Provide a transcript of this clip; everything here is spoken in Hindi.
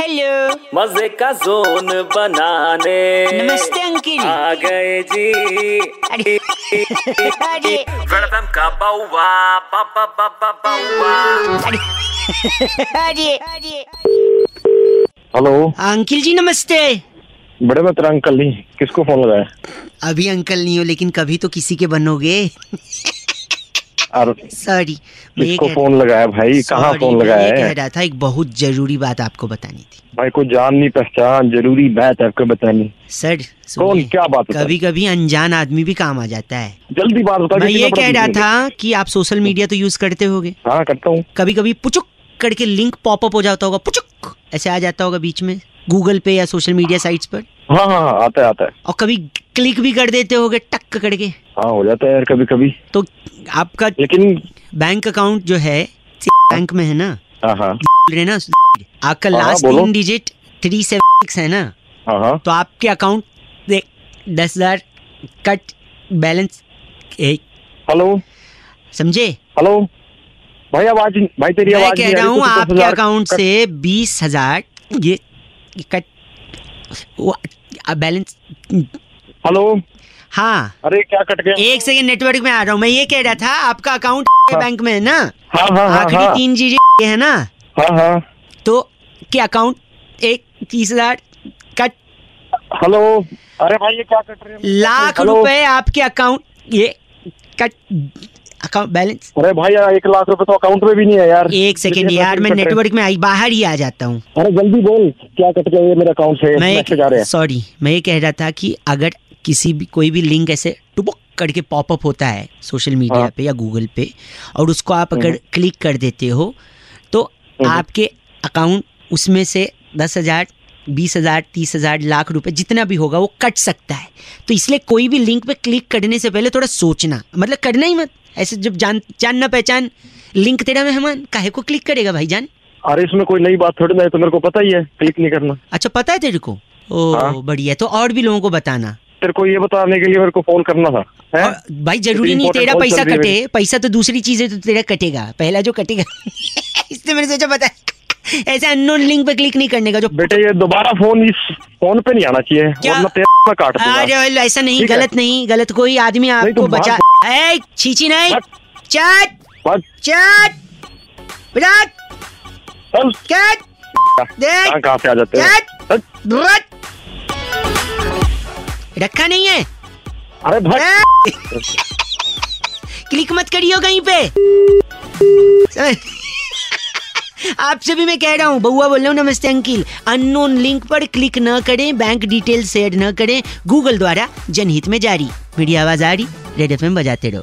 हेलो मज़े का जोन बनाने। नमस्ते अंकिल। आ गए जी। अरे अरे। वेलकम का बाउवा बाबा बाबा बाउवा। अरे हेलो। अंकिल जी नमस्ते। बड़े मैं अंकल नहीं किसको फ़ोन लगाया? अभी अंकल नहीं हो लेकिन कभी तो किसी के बनोगे। सॉरी मैं ये फ़ोन लगाया भाई कहाँ फ़ोन लगाया ये कह रहा था एक बहुत ज़रूरी बात आपको बतानी थी। भाई को जान नहीं पहचान ज़रूरी बात आपको बतानी। सर कौन क्या बात कभी कभी अनजान आदमी भी काम आ जाता है। जल्दी बात बता मैं ये कह रहा था कि आप सोशल मीडिया तो यूज़ करते होगे। है। हाँ करता हूँ। कभी कभी पुचुक करके लिंक पॉपअप हो जाता होगा पुचुक ऐसे आ जाता होगा बीच में। गूगल पे या सोशल मीडिया साइट्स पर? हाँ हाँ हाँ आता है आता है। और कभी क्लिक भी कर देते होगे टक करके। हाँ हो जाता है यार कभी कभी तो आपका लेकिन बैंक अकाउंट जो है बैंक में है ना? हाँ हाँ। बोल रहे ना आपका हाँ, लास्ट तीन डिजिट थ्री सेवन सिक्स है ना? हाँ हाँ। तो आपके अकाउंट देख दस हज़ार कट बैलेंस हेलो। समझे? हेलो। भाई आवाज़ भाई तेरी मैं आवाज़ कह रहा हूँ आपके अकाउंट से बीस हज़ार ये कट बैलेंस हेलो हाँ। अरे क्या कट गया? एक सेकेंड नेटवर्क में आ रहा हूँ। मैं ये कह रहा था आपका अकाउंट हाँ, बैंक में है ना? हाँ हाँ हाँ आखिरी हाँ। तीन डिजिट है ना? हाँ हाँ। तो क्या अकाउंट एक तीस हज़ार कट। हेलो अरे भाई ये क्या कट रहे हैं? लाख रुपए आपके अकाउंट ये कट। अकाउंट बैलेंस अरे भाई यार एक लाख रुपए तो अकाउंट में भी नहीं है यार एक सेकंड यार मैं? नेटवर्क में आई बाहर ही आ जाता हूँ अरे जल्दी बोल क्या कट गया ये मेरे अकाउंट से मैं सॉरी मैं ये कह रहा था कि अगर किसी भी कोई भी लिंक ऐसे टुबुक करके पॉपअप होता है सोशल मीडिया हाँ। पे या गूगल पे और उसको आप अगर हम्म। क्लिक कर देते हो तो हम्म। आपके अकाउंट उसमें से दस हज़ार बीस हज़ार तीस हज़ार लाख रुपए जितना भी होगा वो कट सकता है तो इसलिए कोई भी लिंक पे क्लिक करने से पहले थोड़ा सोचना मतलब करना ही मत ऐसे जब जान जान ना पहचान लिंक तेरा मेहमान काहे को क्लिक करेगा भाई जान अरे इसमें कोई नई बात थोड़ी ना है तो मेरे को पता ही है क्लिक नहीं करना। अच्छा पता है तेरे को? ओ हाँ। बढ़िया तो और भी लोगों को बताना। तेरे को ये बताने के लिए मेरे को फ़ोन करना था है? भाई ज़रूरी नहीं तेरा पैसा कटे पैसा तो दूसरी चीज़ है तो तेरा कटेगा। पहला जो कटेगा इसलिए मैंने सोचा है ऐसे अननोन लिंक पे क्लिक नहीं करने का जो बेटे ये दोबारा फ़ोन इस फ़ोन पे नहीं आना चाहिए। क्या? वरना तेरा काट अरे ऐसा नहीं। गलत नहीं गलत कोई आदमी आपको बचा छीची नहीं। चट। चट। चट। देख। कहाँ से आ जाते हैं? चट। रखा। नहीं है? अरे भाई क्लिक मत करियो कहीं पे? आपसे भी मैं कह रहा हूँ बउआ बोल रहा हूँ, नमस्ते अंकिल। अननोन लिंक पर क्लिक न करें बैंक डिटेल शेयर न करें गूगल द्वारा जनहित में जारी। मीडिया आवाज़ आ रही रेड एफ़ बजाते रहो।